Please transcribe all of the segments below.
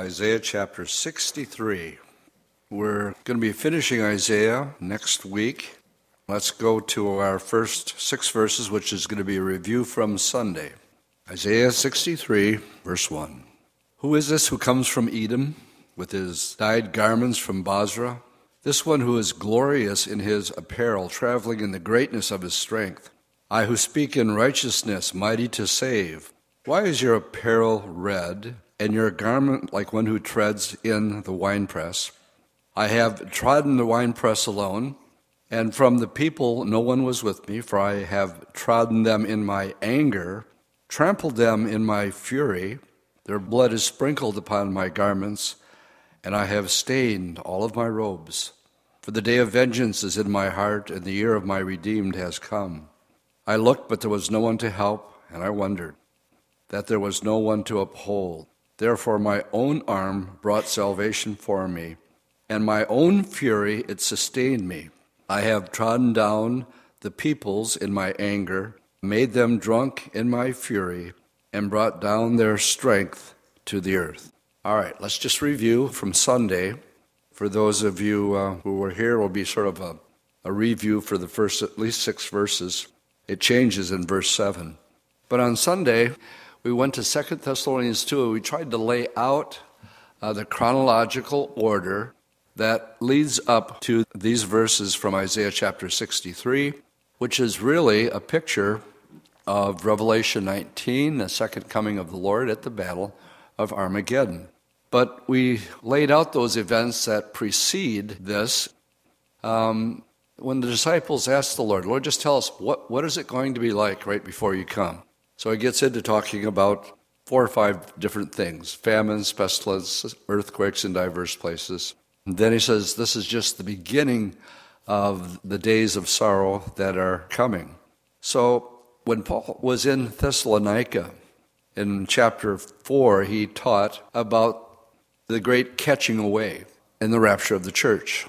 Isaiah chapter 63. We're going to be finishing Isaiah next week. Let's go to our first six verses, which is going to be a review from Sunday. Isaiah 63, verse 1. Who is this who comes from Edom with his dyed garments from Bozrah? This one who is glorious in his apparel, traveling in the greatness of his strength. I who speak in righteousness, mighty to save. Why is your apparel red? And your garment like one who treads in the winepress. I have trodden the winepress alone, and from the people no one was with me, for I have trodden them in my anger, trampled them in my fury. Their blood is sprinkled upon my garments, and I have stained all of my robes. For the day of vengeance is in my heart, and the year of my redeemed has come. I looked, but there was no one to help, and I wondered that there was no one to uphold. Therefore, my own arm brought salvation for me, and my own fury it sustained me. I have trodden down the peoples in my anger, made them drunk in my fury, and brought down their strength to the earth. All right, let's just review from Sunday. For those of you uh, who were here, will be sort of a, a review for the first at least six verses. It changes in verse 7. But on Sunday, we went to Second Thessalonians 2, and we tried to lay out uh, the chronological order that leads up to these verses from Isaiah chapter 63, which is really a picture of Revelation 19, the second coming of the Lord at the Battle of Armageddon. But we laid out those events that precede this. Um, when the disciples asked the Lord, Lord, just tell us, what, what is it going to be like right before you come? So he gets into talking about four or five different things famines, pestilence, earthquakes in diverse places. And then he says, This is just the beginning of the days of sorrow that are coming. So when Paul was in Thessalonica, in chapter 4, he taught about the great catching away and the rapture of the church.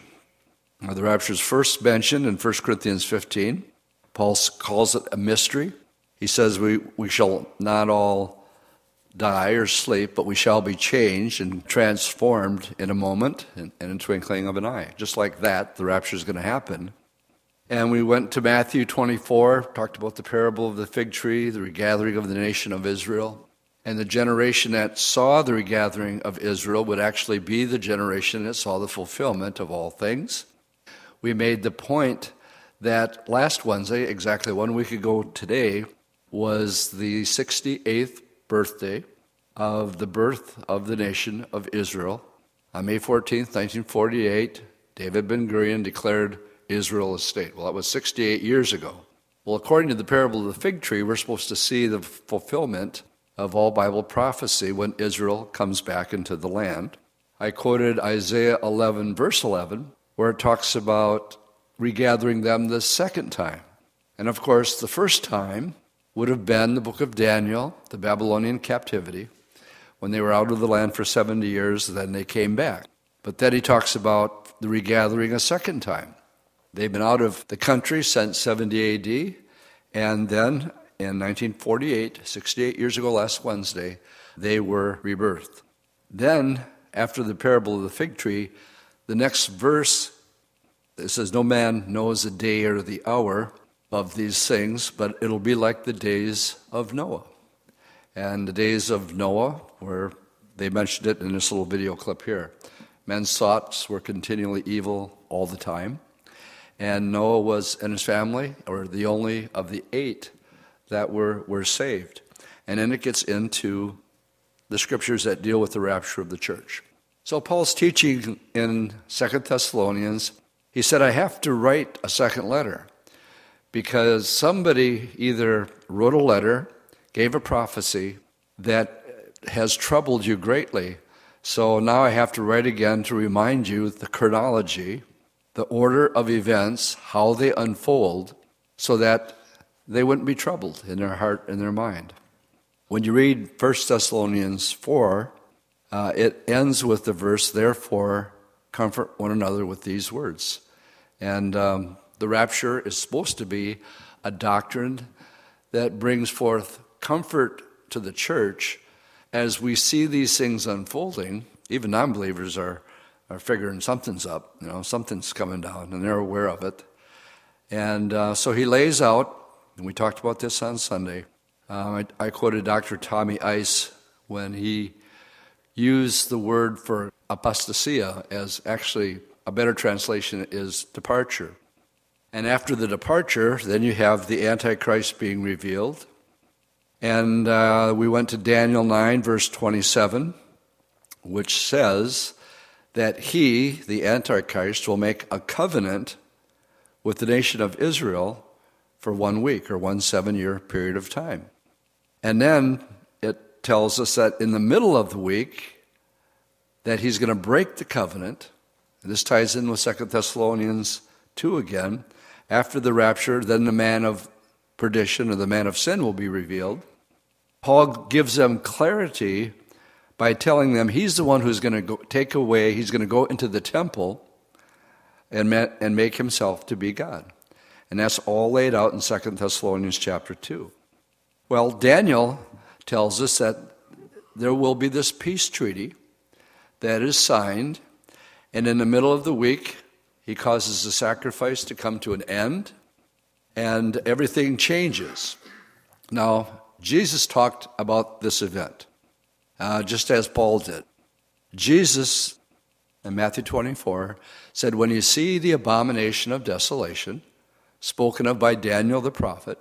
Now, the rapture is first mentioned in 1 Corinthians 15. Paul calls it a mystery. He says, we, we shall not all die or sleep, but we shall be changed and transformed in a moment and in, a twinkling of an eye. Just like that, the rapture is going to happen. And we went to Matthew 24, talked about the parable of the fig tree, the regathering of the nation of Israel. And the generation that saw the regathering of Israel would actually be the generation that saw the fulfillment of all things. We made the point that last Wednesday, exactly one week ago today, was the 68th birthday of the birth of the nation of Israel. On May 14th, 1948, David Ben Gurion declared Israel a state. Well, that was 68 years ago. Well, according to the parable of the fig tree, we're supposed to see the fulfillment of all Bible prophecy when Israel comes back into the land. I quoted Isaiah 11, verse 11, where it talks about regathering them the second time. And of course, the first time would have been the book of Daniel, the Babylonian captivity, when they were out of the land for 70 years, then they came back. But then he talks about the regathering a second time. They've been out of the country since 70 AD, and then in 1948, 68 years ago last Wednesday, they were rebirthed. Then, after the parable of the fig tree, the next verse it says, No man knows the day or the hour, of these things, but it'll be like the days of Noah. And the days of Noah, where they mentioned it in this little video clip here. Men's thoughts were continually evil all the time. And Noah was and his family were the only of the eight that were, were saved. And then it gets into the scriptures that deal with the rapture of the church. So Paul's teaching in Second Thessalonians, he said, I have to write a second letter because somebody either wrote a letter, gave a prophecy that has troubled you greatly. So now I have to write again to remind you the chronology, the order of events, how they unfold, so that they wouldn't be troubled in their heart and their mind. When you read 1 Thessalonians 4, uh, it ends with the verse, Therefore, comfort one another with these words. And um, the rapture is supposed to be a doctrine that brings forth comfort to the church as we see these things unfolding even non believers are, are figuring something's up, you know, something's coming down, and they're aware of it. And uh, so he lays out, and we talked about this on Sunday. Uh, I, I quoted Dr. Tommy Ice when he used the word for apostasia as actually a better translation is departure. And after the departure, then you have the Antichrist being revealed. And uh, we went to Daniel 9, verse 27, which says that he, the Antichrist, will make a covenant with the nation of Israel for one week or one seven year period of time. And then it tells us that in the middle of the week, that he's going to break the covenant. This ties in with Second Thessalonians 2 again. After the rapture, then the man of perdition or the man of sin will be revealed. Paul gives them clarity by telling them he's the one who's going to take away, he's going to go into the temple and, and make himself to be God. And that's all laid out in 2 Thessalonians chapter 2. Well, Daniel tells us that there will be this peace treaty that is signed, and in the middle of the week, he causes the sacrifice to come to an end, and everything changes. Now, Jesus talked about this event, uh, just as Paul did. Jesus, in Matthew 24, said, When you see the abomination of desolation, spoken of by Daniel the prophet,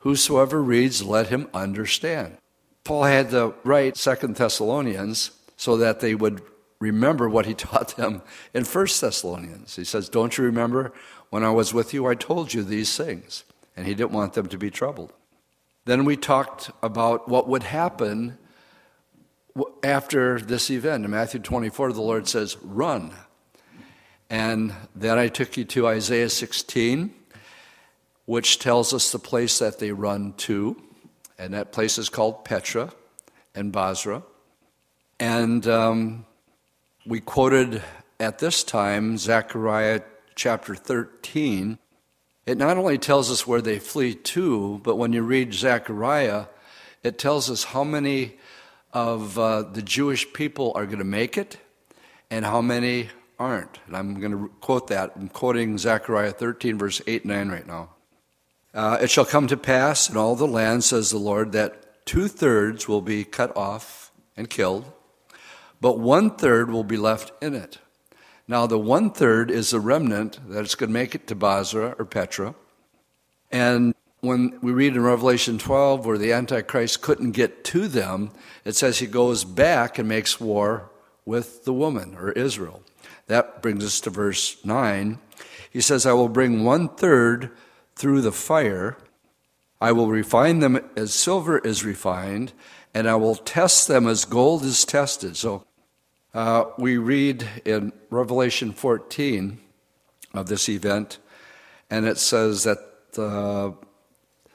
whosoever reads, let him understand. Paul had to write Second Thessalonians so that they would remember what he taught them in First Thessalonians. He says, Don't you remember when I was with you, I told you these things? And he didn't want them to be troubled. Then we talked about what would happen after this event. In Matthew 24, the Lord says, Run. And then I took you to Isaiah 16, which tells us the place that they run to. And that place is called Petra and Bozrah. And um, we quoted at this time Zechariah chapter 13, it not only tells us where they flee to, but when you read Zechariah, it tells us how many of uh, the Jewish people are going to make it and how many aren't. And I'm going to quote that. I'm quoting Zechariah 13, verse 8 and 9 right now. Uh, it shall come to pass in all the land, says the Lord, that two thirds will be cut off and killed, but one third will be left in it. Now, the one third is the remnant that's going to make it to Bozrah or Petra. And when we read in Revelation 12 where the Antichrist couldn't get to them, it says he goes back and makes war with the woman or Israel. That brings us to verse 9. He says, I will bring one third through the fire. I will refine them as silver is refined, and I will test them as gold is tested. So uh, we read in Revelation 14 of this event, and it says that uh,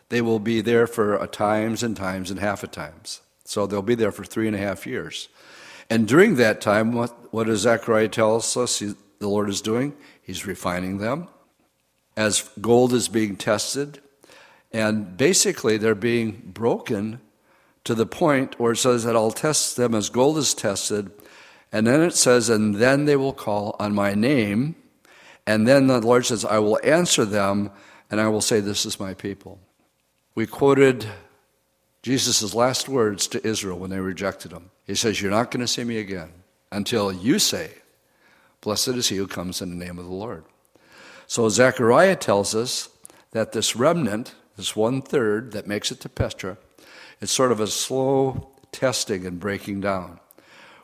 they will be there for a times and times and half a times. So they'll be there for three and a half years. And during that time, what, what does Zechariah tell us he, the Lord is doing? He's refining them as gold is being tested. And basically, they're being broken to the point where it says that I'll test them as gold is tested and then it says, And then they will call on my name. And then the Lord says, I will answer them, and I will say, This is my people. We quoted Jesus' last words to Israel when they rejected him. He says, You're not going to see me again until you say, Blessed is he who comes in the name of the Lord. So Zechariah tells us that this remnant, this one third that makes it to Petra, it's sort of a slow testing and breaking down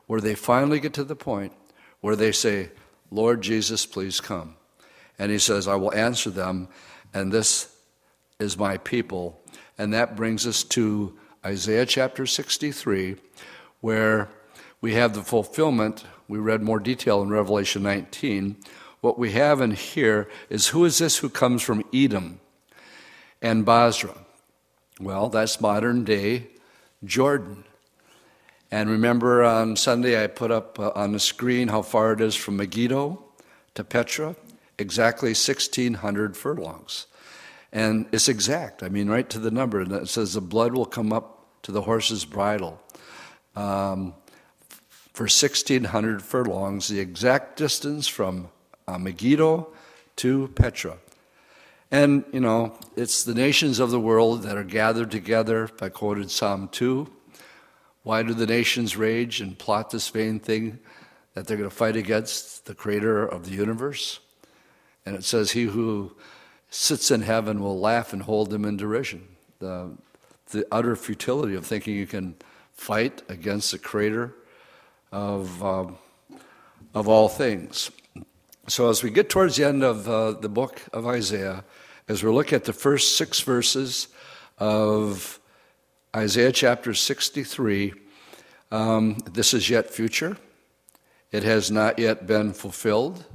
where they finally get to the point where they say, Lord Jesus, please come. And he says, I will answer them, and this is my people. And that brings us to Isaiah chapter 63, where we have the fulfillment. We read more detail in Revelation 19. What we have in here is who is this who comes from Edom and Bozrah? Well, that's modern day Jordan. And remember on Sunday, I put up uh, on the screen how far it is from Megiddo to Petra, exactly 1,600 furlongs. And it's exact, I mean, right to the number. And it says the blood will come up to the horse's bridle. Um, for 1,600 furlongs, the exact distance from uh, Megiddo to Petra. And, you know, it's the nations of the world that are gathered together. I quoted Psalm 2. Why do the nations rage and plot this vain thing that they're going to fight against the creator of the universe? And it says, He who sits in heaven will laugh and hold them in derision. The, the utter futility of thinking you can fight against the creator of, uh, of all things. So, as we get towards the end of uh, the book of Isaiah, as we look at the first six verses of Isaiah chapter 63, um, this is yet future. It has not yet been fulfilled.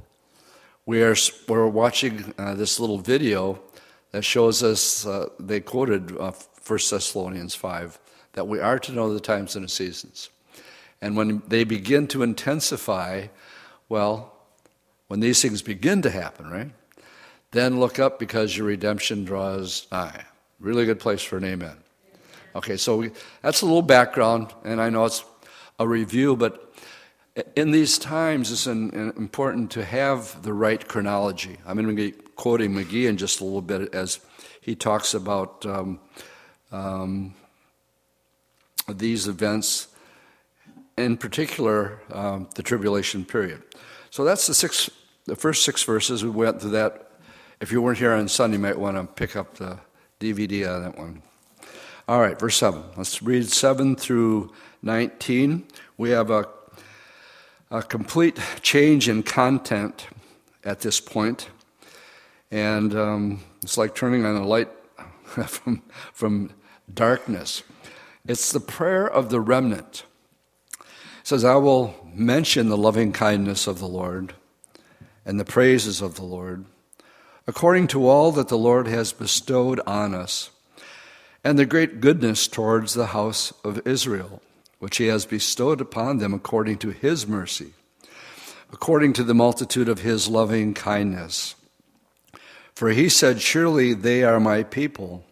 We are we're watching uh, this little video that shows us, uh, they quoted uh, 1 Thessalonians 5, that we are to know the times and the seasons. And when they begin to intensify, well, when these things begin to happen, right? Then look up because your redemption draws nigh. Really good place for an amen. Okay, so that's a little background, and I know it's a review, but in these times, it's an, an important to have the right chronology. I'm going to be quoting McGee in just a little bit as he talks about um, um, these events in particular, um, the tribulation period. So that's the six, the first six verses. We went through that. If you weren't here on Sunday, you might want to pick up the DVD on that one. All right, verse 7. Let's read 7 through 19. We have a, a complete change in content at this point, and um, it's like turning on a light from, from darkness. It's the prayer of the remnant says, I will mention the loving kindness of the Lord and the praises of the Lord, according to all that the Lord has bestowed on us, and the great goodness towards the house of Israel, which he has bestowed upon them according to his mercy, according to the multitude of his loving kindness. For he said, Surely they are my people,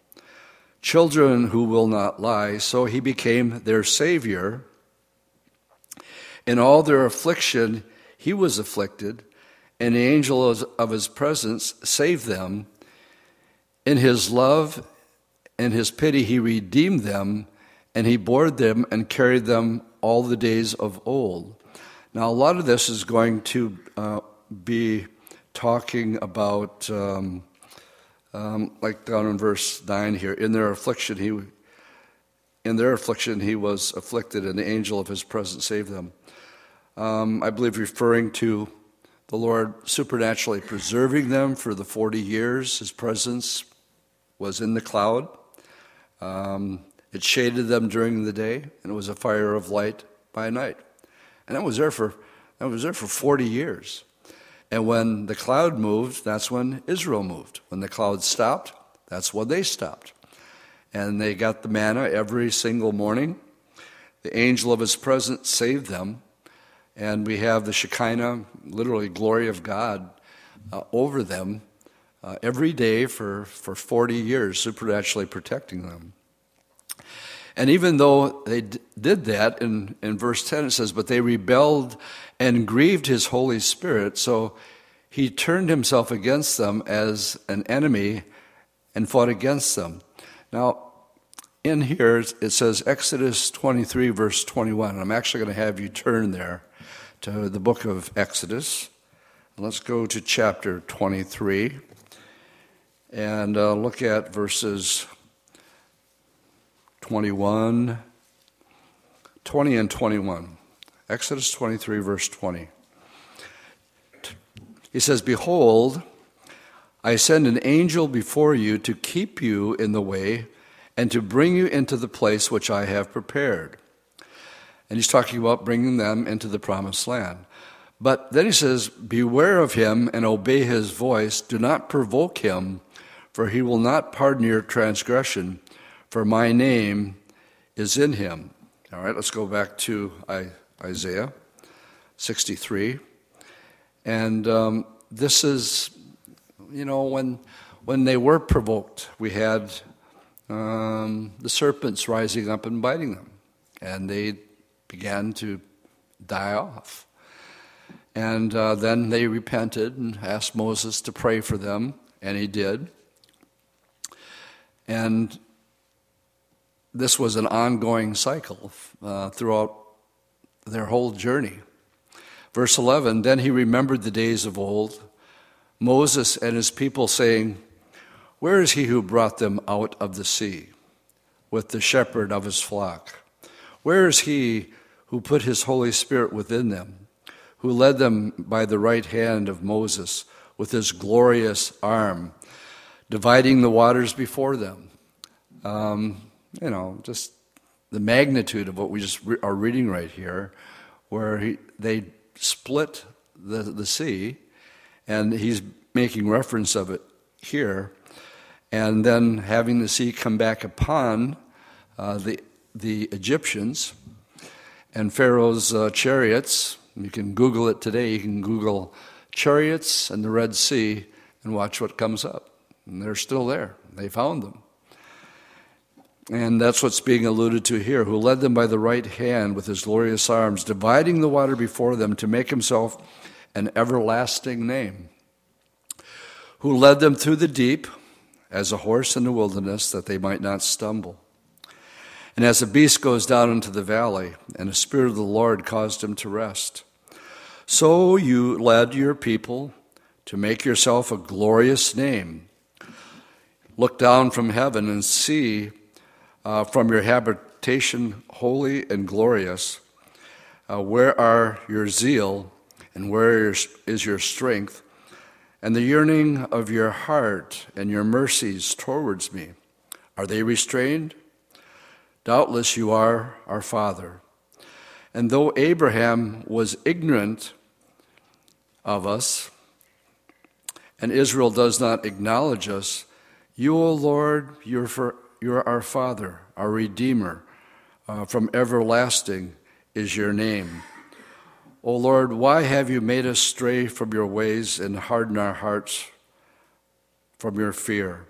children who will not lie. So he became their Savior in all their affliction, he was afflicted, and the angel of his presence saved them. In his love and his pity, he redeemed them, and he bore them and carried them all the days of old. Now, a lot of this is going to uh, be talking about, um, um, like down in verse 9 here, in their affliction, he in their affliction he was afflicted, and the angel of his presence saved them um, I believe referring to the Lord supernaturally preserving them for the 40 years. His presence was in the cloud. Um, it shaded them during the day, and it was a fire of light by night. And that was there for that was there for 40 years. And when the cloud moved, that's when Israel moved. When the cloud stopped, that's when they stopped. And they got the manna every single morning. The angel of his presence saved them and we have the Shekinah, literally glory of God, uh, over them uh, every day for, for 40 years, supernaturally protecting them. And even though they d- did that, in, in verse 10 it says, But they rebelled and grieved his Holy Spirit, so he turned himself against them as an enemy and fought against them. Now, in here it says Exodus 23, verse 21. I'm actually going to have you turn there to the book of Exodus. Let's go to chapter 23 and uh, look at verses 21, 20 and 21. Exodus 23, verse 20. He says, Behold, I send an angel before you to keep you in the way and to bring you into the place which I have prepared. And he's talking about bringing them into the promised land. But then he says, Beware of him and obey his voice. Do not provoke him, for he will not pardon your transgression, for my name is in him. All right, let's go back to Isaiah 63. And um, this is, you know, when, when they were provoked, we had um, the serpents rising up and biting them. And they began to die off. And uh, then they repented and asked Moses to pray for them, and he did. And this was an ongoing cycle uh, throughout their whole journey. Verse 11 Then he remembered the days of old, Moses and his people saying, Where is he who brought them out of the sea with the shepherd of his flock? Where is he who put his Holy Spirit within them, who led them by the right hand of Moses with his glorious arm, dividing the waters before them? Um, you know, just the magnitude of what we just re- are reading right here, where he, they split the, the sea, and he's making reference of it here, and then having the sea come back upon uh, the, the Egyptians and Pharaoh's uh, chariots. You can Google it today. You can Google chariots and the Red Sea and watch what comes up. And they're still there. They found them. And that's what's being alluded to here, who led them by the right hand with his glorious arms, dividing the water before them to make himself an everlasting name, who led them through the deep as a horse in the wilderness that they might not stumble. And as a beast goes down into the valley, and the Spirit of the Lord caused him to rest, so you led your people to make yourself a glorious name. Look down from heaven and see uh, from your habitation, holy and glorious. Uh, where are your zeal and where is your strength and the yearning of your heart and your mercies towards me? Are they restrained? Doubtless you are our Father. And though Abraham was ignorant of us, and Israel does not acknowledge us, you, O Lord, you're for, you're our Father, our Redeemer. Uh, from everlasting is your name. O Lord, why have you made us stray from your ways and harden our hearts from your fear?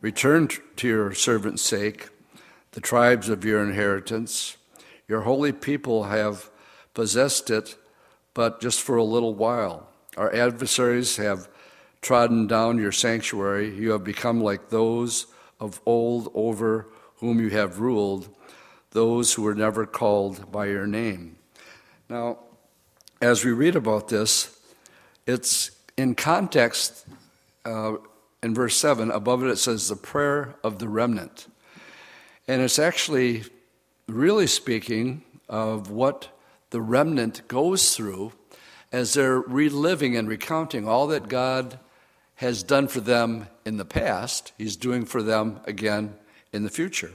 Return to your servant's sake, the tribes of your inheritance. Your holy people have possessed it, but just for a little while. Our adversaries have trodden down your sanctuary. You have become like those of old over whom you have ruled, those who were never called by your name. Now, as we read about this, it's in context uh, in verse 7. Above it, it says, the prayer of the remnant. And it's actually really speaking of what the remnant goes through as they're reliving and recounting all that God has done for them in the past, He's doing for them again in the future.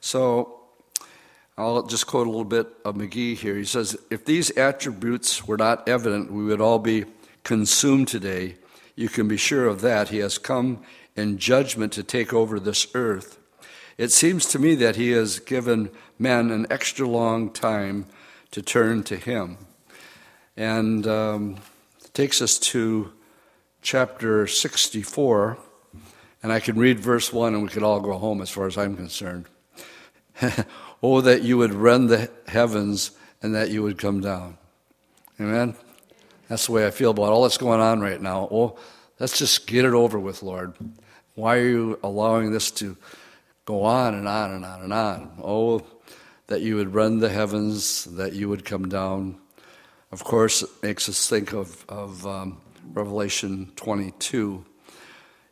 So I'll just quote a little bit of McGee here. He says, If these attributes were not evident, we would all be consumed today. You can be sure of that. He has come in judgment to take over this earth. It seems to me that he has given men an extra long time to turn to him. And um, takes us to chapter 64, and I can read verse 1 and we could all go home as far as I'm concerned. oh, that you would rend the heavens and that you would come down. Amen? That's the way I feel about all that's going on right now. Oh, let's just get it over with, Lord. Why are you allowing this to go on and on and on and on? Oh, that you would rend the heavens, that you would come down. Of course, it makes us think of, of um, Revelation 22.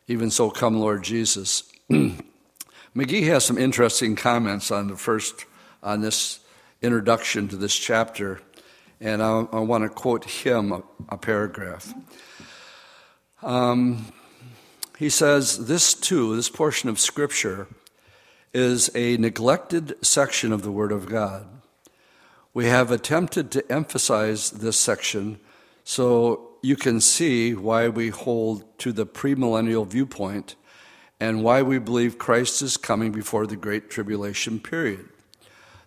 Even so, come, Lord Jesus. McGee has some interesting comments on the first, on this introduction to this chapter, and I, I want to quote him a, a paragraph. Um, he says, This too, this portion of Scripture, is a neglected section of the Word of God. We have attempted to emphasize this section so you can see why we hold to the premillennial viewpoint and why we believe Christ is coming before the Great Tribulation period.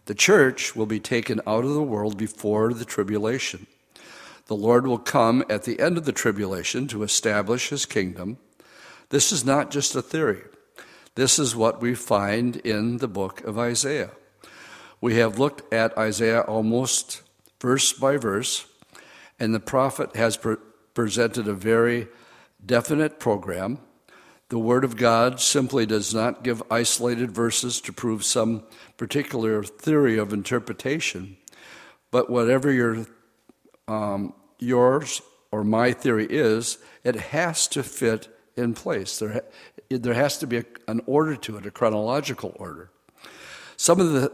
The church will be taken out of the world before the tribulation. The Lord will come at the end of the tribulation to establish his kingdom. This is not just a theory. This is what we find in the book of Isaiah. We have looked at Isaiah almost verse by verse, and the prophet has presented a very definite program. The Word of God simply does not give isolated verses to prove some particular theory of interpretation, but whatever your, um, yours or my theory is, it has to fit in place. There, there has to be a, an order to it, a chronological order. Some of the,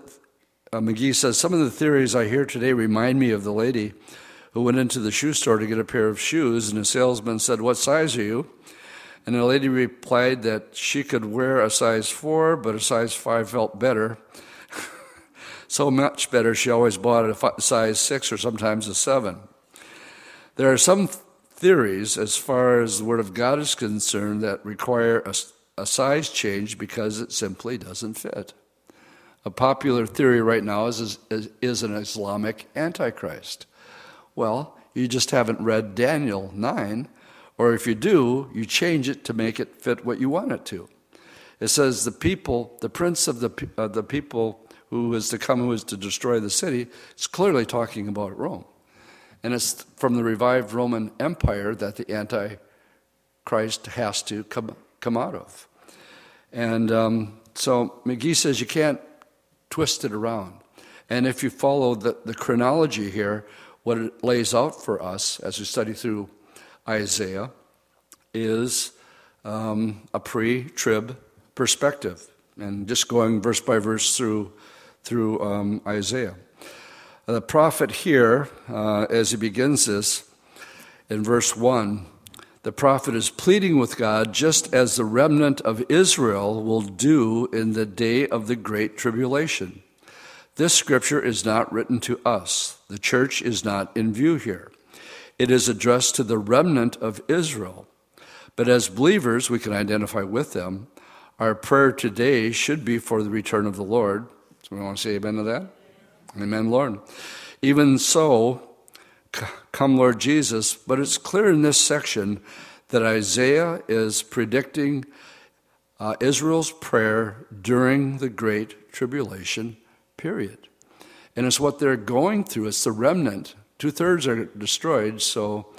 uh, McGee says, some of the theories I hear today remind me of the lady who went into the shoe store to get a pair of shoes, and the salesman said, What size are you? And the lady replied that she could wear a size four, but a size five felt better. so much better, she always bought a size six or sometimes a seven. There are some theories, as far as the Word of God is concerned, that require a, a size change because it simply doesn't fit. A popular theory right now is, is, is an Islamic Antichrist. Well, you just haven't read Daniel 9, or if you do, you change it to make it fit what you want it to. It says the people, the prince of the, uh, the people who is to come, who is to destroy the city, it's clearly talking about Rome. And it's from the revived Roman Empire that the Antichrist has to come, come out of. And um, so McGee says you can't twist it around. And if you follow the, the chronology here, what it lays out for us as we study through Isaiah is um, a pre trib perspective. And just going verse by verse through, through um, Isaiah. The prophet here, uh, as he begins this in verse 1, the prophet is pleading with God just as the remnant of Israel will do in the day of the great tribulation. This scripture is not written to us. The church is not in view here. It is addressed to the remnant of Israel. But as believers, we can identify with them. Our prayer today should be for the return of the Lord. So we want to say amen to that? Amen, Lord. Even so, come, Lord Jesus. But it's clear in this section that Isaiah is predicting uh, Israel's prayer during the Great Tribulation period. And it's what they're going through. It's the remnant. Two thirds are destroyed, so,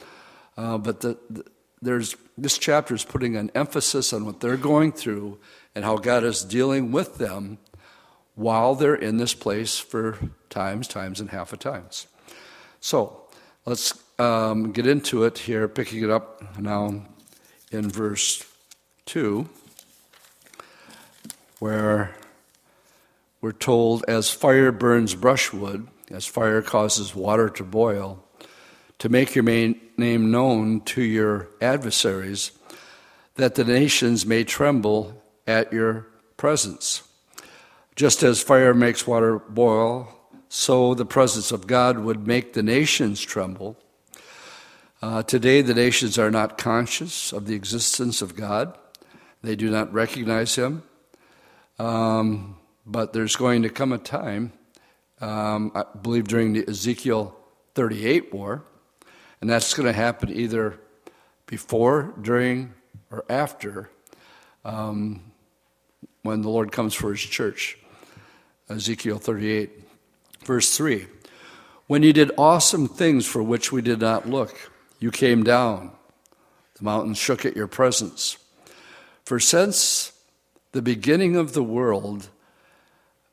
uh, but the, the, there's, this chapter is putting an emphasis on what they're going through and how God is dealing with them while they're in this place for times, times, and half a times. So let's um, get into it here, picking it up now in verse 2, where we're told, as fire burns brushwood, as fire causes water to boil, to make your name known to your adversaries, that the nations may tremble at your presence. Just as fire makes water boil, so the presence of God would make the nations tremble. Uh, today, the nations are not conscious of the existence of God, they do not recognize Him. Um, but there's going to come a time, um, I believe during the Ezekiel 38 war, and that's going to happen either before, during, or after um, when the Lord comes for His church. Ezekiel 38, verse 3. When you did awesome things for which we did not look, you came down. The mountains shook at your presence. For since the beginning of the world,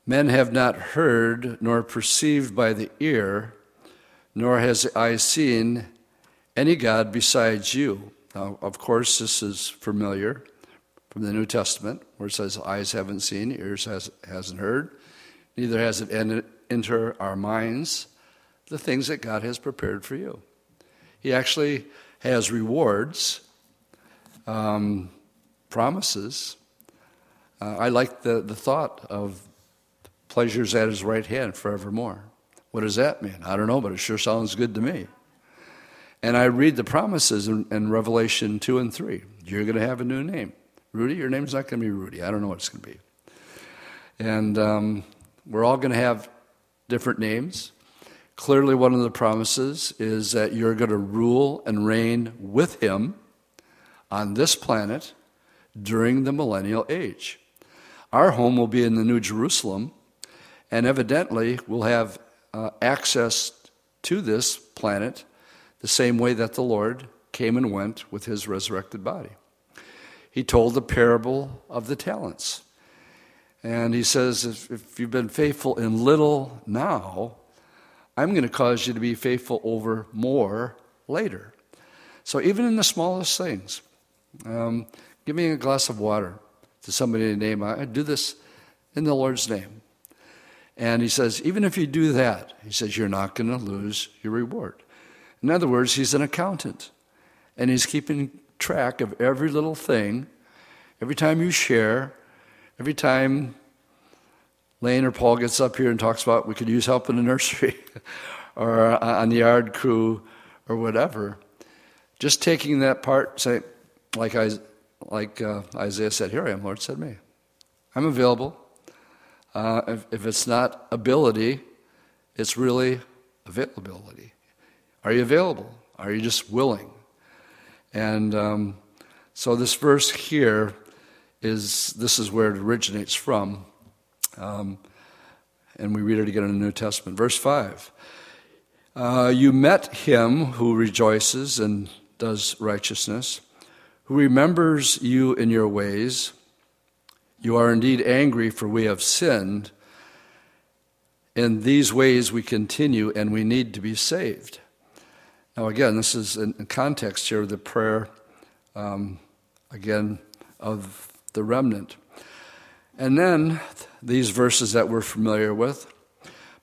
men have not heard nor perceived by the ear, nor has eye seen any God besides you. Now, of course, this is familiar from the New Testament, where it says, Eyes haven't seen, ears has, hasn't heard, neither has it entered our minds the things that God has prepared for you. He actually has rewards, um, promises. Uh, I like the, the thought of pleasures at his right hand forevermore. What does that mean? I don't know, but it sure sounds good to me. And I read the promises in, in Revelation 2 and 3. You're going to have a new name. Rudy, your name's not going to be Rudy. I don't know what it's going to be. And um, we're all going to have different names. Clearly, one of the promises is that you're going to rule and reign with him on this planet during the millennial age. Our home will be in the New Jerusalem, and evidently we'll have uh, access to this planet the same way that the Lord came and went with his resurrected body. He told the parable of the talents. And he says, if, if you've been faithful in little now, I'm going to cause you to be faithful over more later. So even in the smallest things, um, giving a glass of water to somebody in name, I do this in the Lord's name. And he says, even if you do that, he says, you're not going to lose your reward. In other words, he's an accountant and he's keeping track of every little thing. Every time you share, every time Lane or Paul gets up here and talks about we could use help in the nursery or on the yard crew or whatever, just taking that part, say, like, I, like uh, Isaiah said, Here I am, Lord, said me. I'm available. Uh, if, if it's not ability, it's really availability. Are you available? Are you just willing? And um, so this verse here is this is where it originates from. Um, and we read it again in the New Testament. Verse 5 uh, You met him who rejoices and does righteousness, who remembers you in your ways. You are indeed angry, for we have sinned. In these ways we continue, and we need to be saved. Now, again, this is in context here the prayer, um, again, of the remnant. And then these verses that we're familiar with.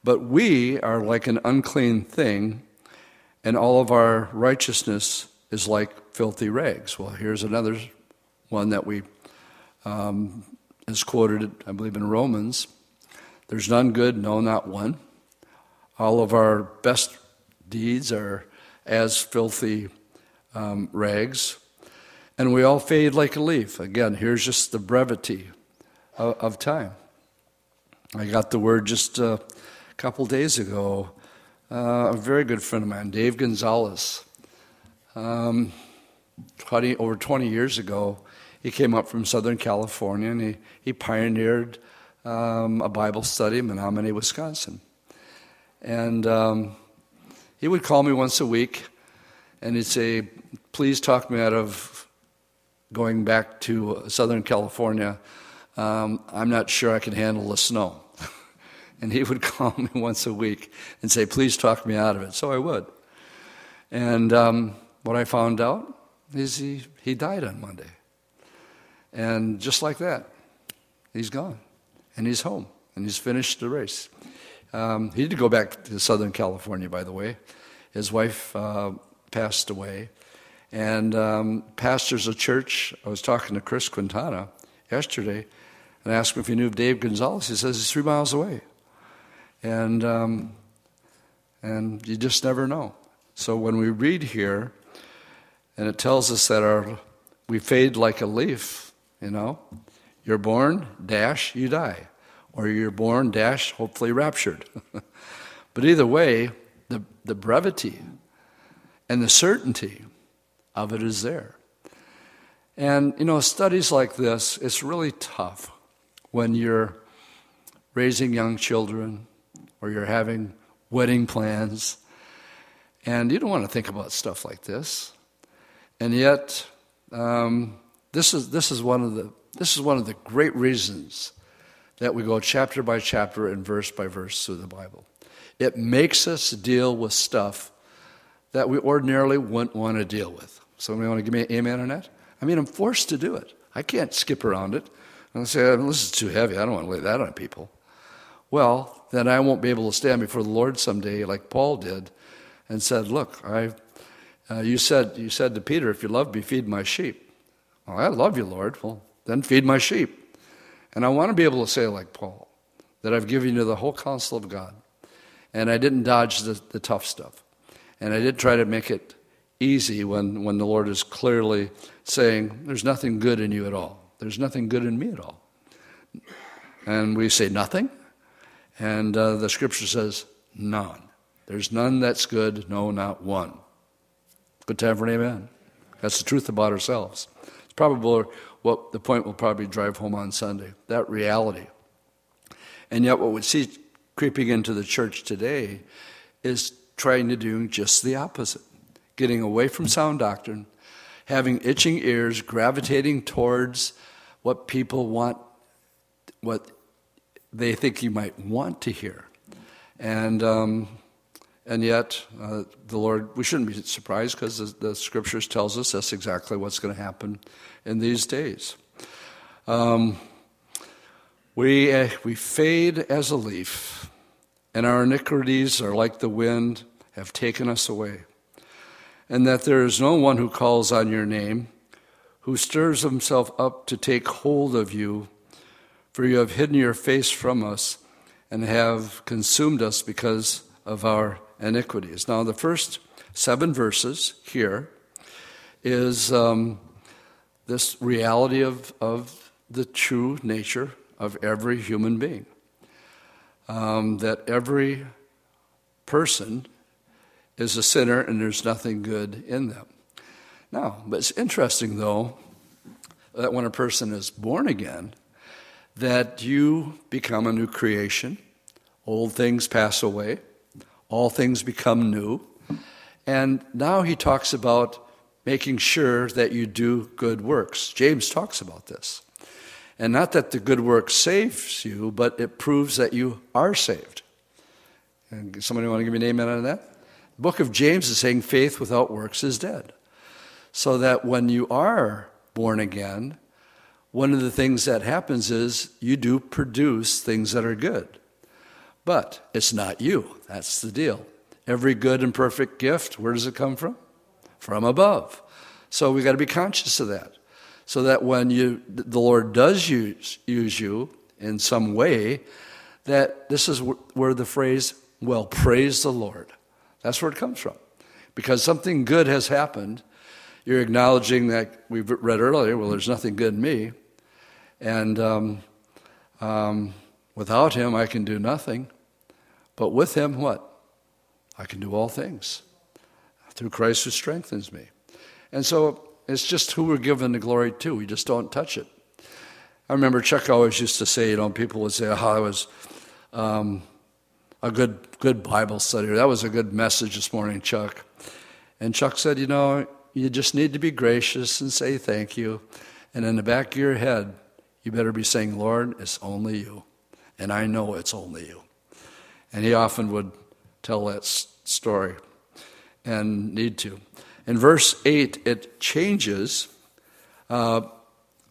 But we are like an unclean thing, and all of our righteousness is like filthy rags. Well, here's another one that we um, is quoted, I believe, in Romans. There's none good, no, not one. All of our best deeds are as filthy um, rags, and we all fade like a leaf. Again, here's just the brevity of, of time. I got the word just a couple days ago. Uh, a very good friend of mine, Dave Gonzalez, um, 20, over 20 years ago, he came up from Southern California and he, he pioneered um, a Bible study in Menomonie, Wisconsin. And um, he would call me once a week and he'd say, Please talk me out of going back to Southern California. Um, I'm not sure I can handle the snow. and he would call me once a week and say, Please talk me out of it. So I would. And um, what I found out is he, he died on Monday. And just like that, he's gone. And he's home. And he's finished the race. Um, he did go back to Southern California, by the way. His wife uh, passed away. And um, pastors of church, I was talking to Chris Quintana yesterday and asked him if he knew of Dave Gonzalez. He says he's three miles away. And, um, and you just never know. So when we read here, and it tells us that our, we fade like a leaf, you know. You're born, dash, you die. Or you're born, dash, hopefully raptured. but either way, the, the brevity and the certainty of it is there. And, you know, studies like this, it's really tough when you're raising young children or you're having wedding plans and you don't want to think about stuff like this. And yet, um, this, is, this, is one of the, this is one of the great reasons that we go chapter by chapter and verse by verse through the Bible. It makes us deal with stuff that we ordinarily wouldn't want to deal with. Somebody want to give me an amen on that? I mean, I'm forced to do it. I can't skip around it. And say, this is too heavy. I don't want to lay that on people. Well, then I won't be able to stand before the Lord someday like Paul did and said, Look, I, uh, you, said, you said to Peter, If you love me, feed my sheep. Well, I love you, Lord. Well, then feed my sheep. And I want to be able to say, like Paul, that I've given you the whole counsel of God. And I didn't dodge the, the tough stuff. And I did try to make it easy when, when the Lord is clearly saying, There's nothing good in you at all. There's nothing good in me at all. And we say, Nothing? And uh, the scripture says, None. There's none that's good, no, not one. Good time for an amen. That's the truth about ourselves. Probably what the point will probably drive home on Sunday that reality. And yet, what we see creeping into the church today is trying to do just the opposite getting away from sound doctrine, having itching ears, gravitating towards what people want, what they think you might want to hear. And, um, and yet, uh, the Lord, we shouldn't be surprised because the, the, scriptures tells us that's exactly what's going to happen in these days. Um, we, uh, we fade as a leaf, and our iniquities are like the wind, have taken us away. And that there is no one who calls on your name, who stirs himself up to take hold of you, for you have hidden your face from us and have consumed us because of our iniquities. Now, the first seven verses here is um, this reality of, of the true nature of every human being. Um, that every person is a sinner and there's nothing good in them. Now, but it's interesting though that when a person is born again, that you become a new creation. Old things pass away, all things become new. And now he talks about making sure that you do good works. James talks about this. And not that the good work saves you, but it proves that you are saved. And somebody want to give me an amen on that? The book of James is saying faith without works is dead. So that when you are born again, one of the things that happens is you do produce things that are good. But it's not you. That's the deal. Every good and perfect gift, where does it come from? From above. So we got to be conscious of that so that when you, the Lord does use, use you in some way, that this is where the phrase, well, praise the Lord, that's where it comes from. Because something good has happened, you're acknowledging that we've read earlier, well, there's nothing good in me. And um, um, without him, I can do nothing. But with him, what? I can do all things through Christ who strengthens me. And so it's just who we're given the glory to. We just don't touch it. I remember Chuck always used to say, you know, people would say, "Oh, it was um, a good good Bible study." That was a good message this morning, Chuck. And Chuck said, "You know, you just need to be gracious and say thank you, and in the back of your head, you better be saying, Lord, it's only you, and I know it's only you." And he often would tell that story, and need to. In verse 8, it changes uh,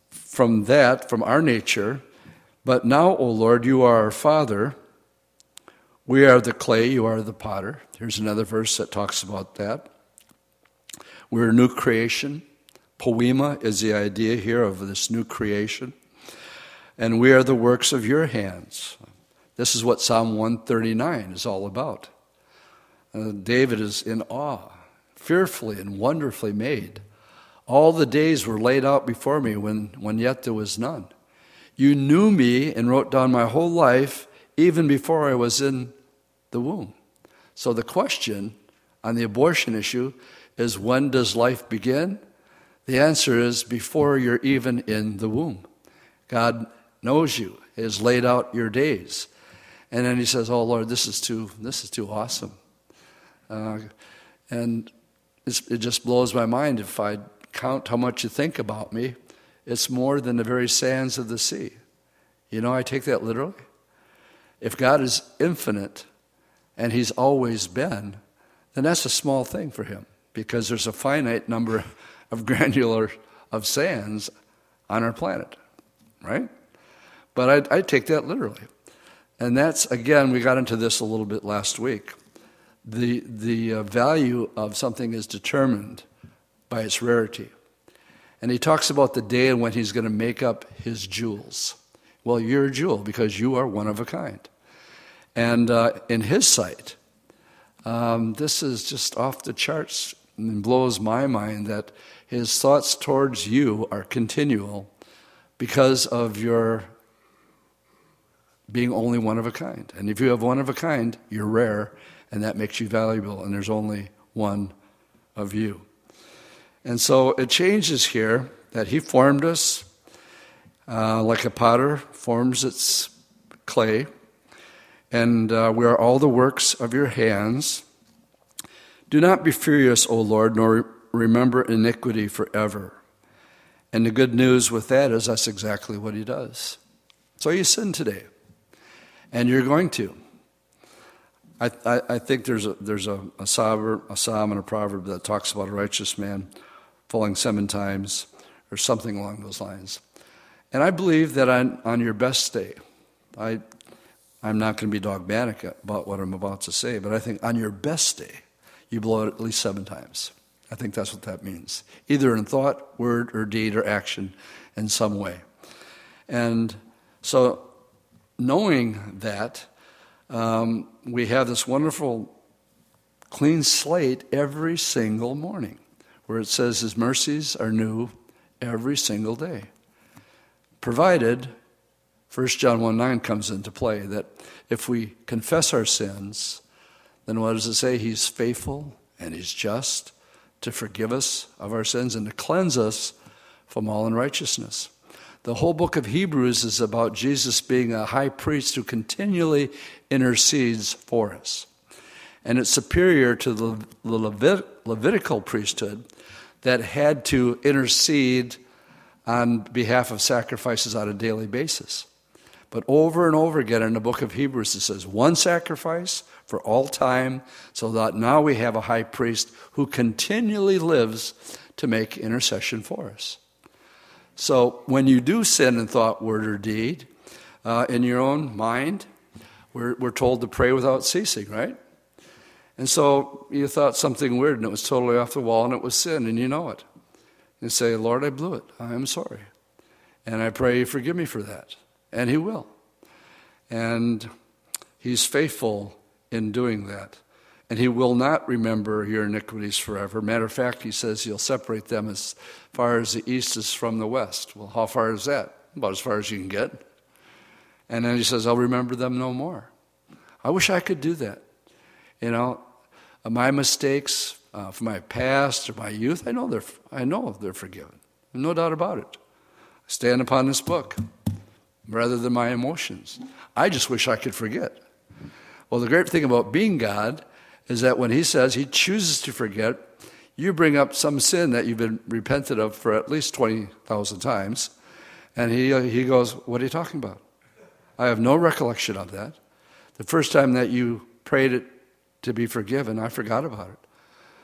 from that, from our nature. But now, O Lord, you are our Father. We are the clay, you are the potter. Here's another verse that talks about that. We're a new creation. Poiema is the idea here of this new creation. And we are the works of your hands. This is what Psalm 139 is all about. Uh, David is in awe fearfully and wonderfully made. All the days were laid out before me when, when yet there was none. You knew me and wrote down my whole life even before I was in the womb. So the question on the abortion issue is when does life begin? The answer is before you're even in the womb. God knows you, has laid out your days. And then he says, Oh Lord, this is too, this is too awesome. Uh, and it just blows my mind if I count how much you think about me. It's more than the very sands of the sea. You know, I take that literally. If God is infinite and He's always been, then that's a small thing for Him because there's a finite number of granular of sands on our planet, right? But I, I take that literally. And that's, again, we got into this a little bit last week the, the uh, value of something is determined by its rarity. And he talks about the day when he's going to make up his jewels. Well, you're a jewel because you are one of a kind. And uh, in his sight, um, this is just off the charts and blows my mind that his thoughts towards you are continual because of your being only one of a kind. And if you have one of a kind, you're rare and that makes you valuable, and there's only one of you. And so it changes here that He formed us uh, like a potter forms its clay, and uh, we are all the works of your hands. Do not be furious, O Lord, nor remember iniquity forever. And the good news with that is that's exactly what he does. So you sin today, and you're going to. I, I, I think there's a, there's a, a, psalm, a psalm and a proverb that talks about a righteous man falling seven times or something along those lines. And I believe that on, on your best day, I, I'm not going to be dogmatic about what I'm about to say, but I think on your best day, you blow it at least seven times. I think that's what that means, either in thought, word, or deed, or action in some way. And so, knowing that, um, we have this wonderful clean slate every single morning where it says His mercies are new every single day. Provided 1 John 1 9 comes into play that if we confess our sins, then what does it say? He's faithful and He's just to forgive us of our sins and to cleanse us from all unrighteousness. The whole book of Hebrews is about Jesus being a high priest who continually intercedes for us. And it's superior to the Levit- Levitical priesthood that had to intercede on behalf of sacrifices on a daily basis. But over and over again in the book of Hebrews, it says one sacrifice for all time, so that now we have a high priest who continually lives to make intercession for us. So when you do sin in thought, word, or deed, uh, in your own mind, we're, we're told to pray without ceasing, right? And so you thought something weird and it was totally off the wall and it was sin and you know it. You say, Lord, I blew it. I am sorry. And I pray you forgive me for that. And He will. And He's faithful in doing that. And He will not remember your iniquities forever. Matter of fact, He says He'll separate them as far as the east is from the west. Well, how far is that? About as far as you can get. And then He says, I'll remember them no more. I wish I could do that. You know, my mistakes uh, from my past or my youth, I know they're, I know they're forgiven. No doubt about it. I stand upon this book rather than my emotions. I just wish I could forget. Well, the great thing about being God is that when He says He chooses to forget, you bring up some sin that you've been repented of for at least 20,000 times, and he, he goes, What are you talking about? I have no recollection of that. The first time that you prayed it to be forgiven, I forgot about it.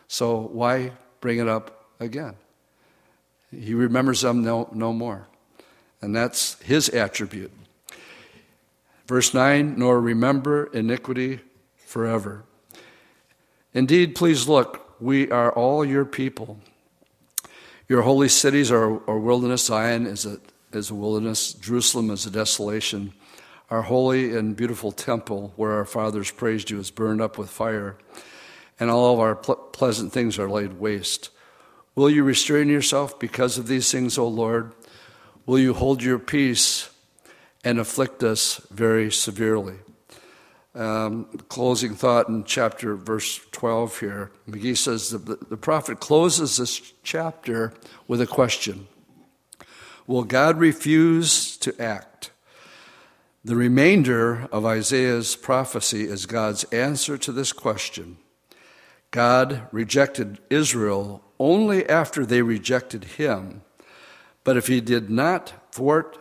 So why bring it up again? He remembers them no, no more. And that's his attribute. Verse 9, nor remember iniquity forever. Indeed, please look, we are all your people. Your holy cities are wilderness. Zion is a, is a wilderness. Jerusalem is a desolation. Our holy and beautiful temple, where our fathers praised you, is burned up with fire, and all of our ple- pleasant things are laid waste. Will you restrain yourself because of these things, O Lord? Will you hold your peace and afflict us very severely? Um, closing thought in chapter verse 12 here. McGee says the, the prophet closes this chapter with a question Will God refuse to act? The remainder of Isaiah's prophecy is God's answer to this question. God rejected Israel only after they rejected him but if he did not thwart,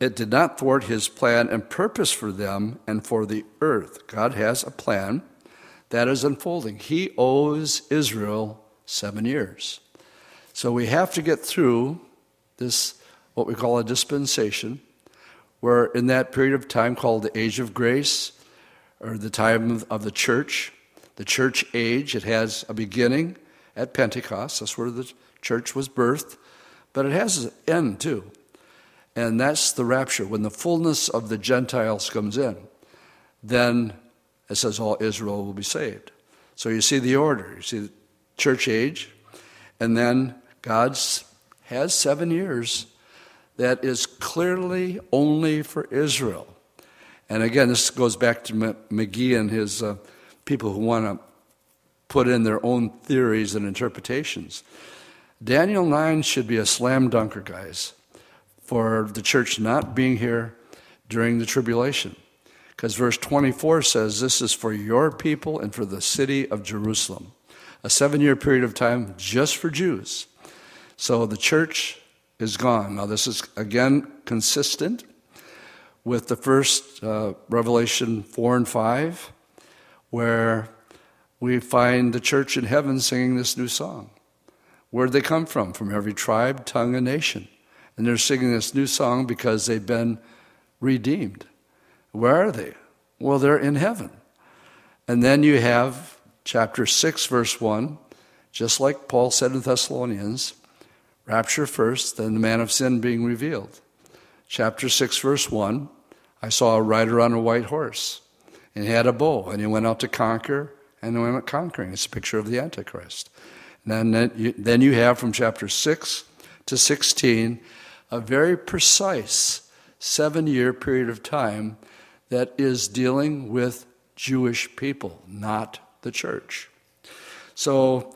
it did not thwart his plan and purpose for them and for the earth. God has a plan that is unfolding. He owes Israel seven years. So we have to get through this, what we call a dispensation, where in that period of time called the age of grace, or the time of the church, the church age, it has a beginning at Pentecost. That's where the church was birthed. But it has an end too. And that's the rapture. When the fullness of the Gentiles comes in, then it says all Israel will be saved. So you see the order. You see the church age, and then God has seven years that is clearly only for Israel. And again, this goes back to McGee and his uh, people who want to put in their own theories and interpretations. Daniel 9 should be a slam dunker, guys, for the church not being here during the tribulation. Because verse 24 says, This is for your people and for the city of Jerusalem. a seven year period of time just for Jews. So the church is gone. Now, this is again consistent with the first uh, Revelation 4 and 5, where we find the church in heaven singing this new song. Where'd they come from? From every tribe, tongue, and nation. And they're singing this new song because they've been redeemed. Where are they? Well, they're in heaven. And then you have chapter 6, verse 1, just like Paul said in Thessalonians rapture first, then the man of sin being revealed. Chapter 6, verse 1 I saw a rider on a white horse, and he had a bow, and he went out to conquer, and he went conquering. It's a picture of the Antichrist. And then then you have from chapter 6 to 16 a very precise seven year period of time that is dealing with Jewish people, not the church. So,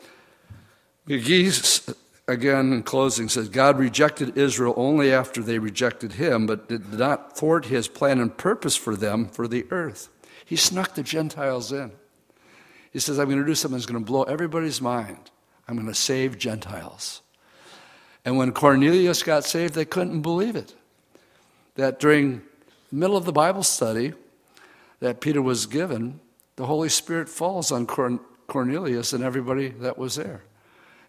McGee, again in closing, says God rejected Israel only after they rejected him, but did not thwart his plan and purpose for them for the earth. He snuck the Gentiles in. He says, I'm going to do something that's going to blow everybody's mind. I'm going to save Gentiles. And when Cornelius got saved, they couldn't believe it. That during the middle of the Bible study that Peter was given, the Holy Spirit falls on Cornelius and everybody that was there.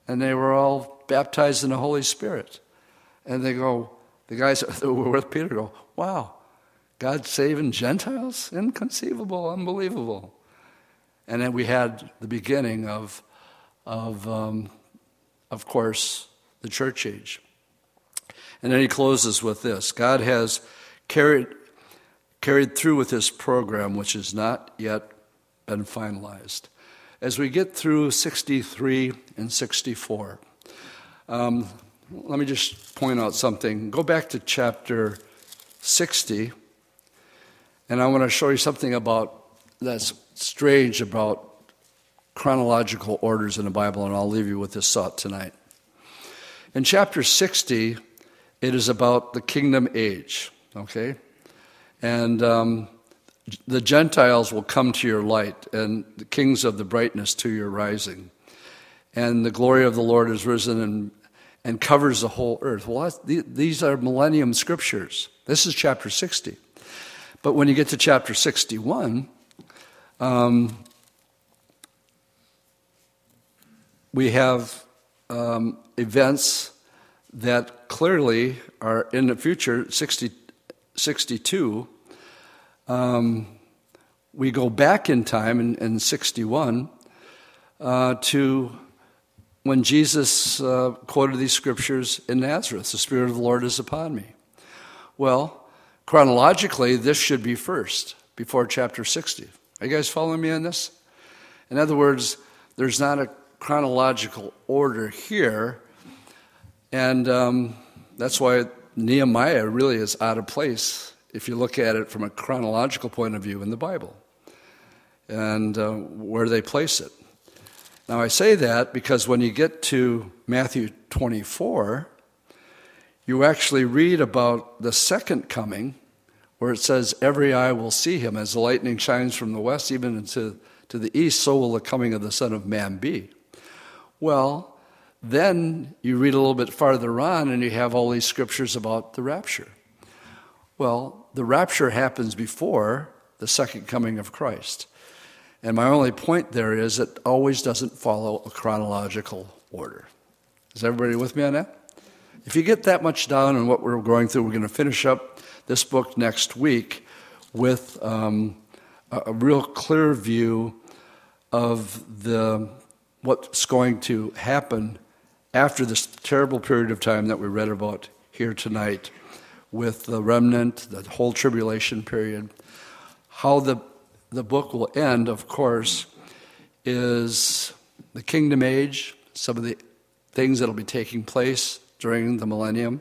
And they were all baptized in the Holy Spirit. And they go, the guys that were with Peter go, wow, God saving Gentiles? Inconceivable, unbelievable. And then we had the beginning of, of, um, of course, the church age. And then he closes with this God has carried, carried through with this program, which has not yet been finalized. As we get through 63 and 64, um, let me just point out something. Go back to chapter 60, and I want to show you something about that's strange about chronological orders in the Bible, and I'll leave you with this thought tonight. In chapter 60, it is about the kingdom age, okay? And um, the Gentiles will come to your light, and the kings of the brightness to your rising. And the glory of the Lord is risen and, and covers the whole earth. Well, these are millennium scriptures. This is chapter 60. But when you get to chapter 61, um, we have um, events that clearly are in the future, 60, 62. Um, we go back in time in, in 61 uh, to when Jesus uh, quoted these scriptures in Nazareth The Spirit of the Lord is upon me. Well, chronologically, this should be first, before chapter 60. Are you guys following me on this? In other words, there's not a chronological order here. And um, that's why Nehemiah really is out of place if you look at it from a chronological point of view in the Bible and uh, where they place it. Now, I say that because when you get to Matthew 24, you actually read about the second coming, where it says, Every eye will see him as the lightning shines from the west, even into to the east, so will the coming of the Son of Man be. Well, then you read a little bit farther on and you have all these scriptures about the rapture. Well, the rapture happens before the second coming of Christ. And my only point there is it always doesn't follow a chronological order. Is everybody with me on that? If you get that much down on what we're going through, we're going to finish up this book next week with um, a, a real clear view of the what's going to happen after this terrible period of time that we read about here tonight with the remnant, the whole tribulation period. How the, the book will end, of course, is the kingdom age, some of the things that will be taking place during the millennium.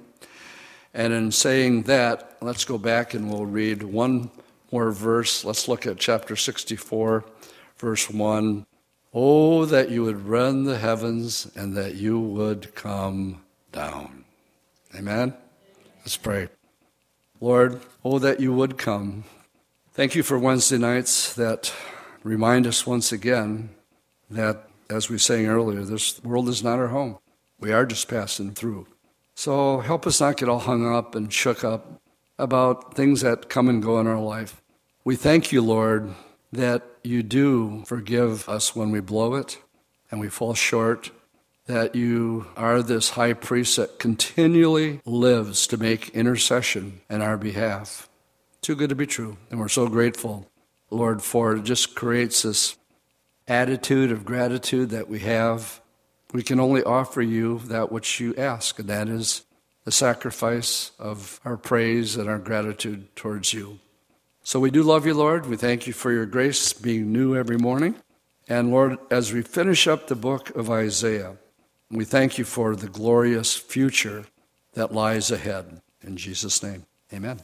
And in saying that, let's go back and we'll read one more verse. Let's look at chapter 64, verse 1. Oh, that you would rend the heavens and that you would come down. Amen? Let's pray. Lord, oh, that you would come. Thank you for Wednesday nights that remind us once again that as we sang earlier, this world is not our home. We are just passing through. So help us not get all hung up and shook up about things that come and go in our life. We thank you, Lord, that you do forgive us when we blow it and we fall short, that you are this high priest that continually lives to make intercession in our behalf. Too good to be true. And we're so grateful, Lord, for it just creates this attitude of gratitude that we have. We can only offer you that which you ask, and that is the sacrifice of our praise and our gratitude towards you. So we do love you, Lord. We thank you for your grace being new every morning. And Lord, as we finish up the book of Isaiah, we thank you for the glorious future that lies ahead. In Jesus' name, amen.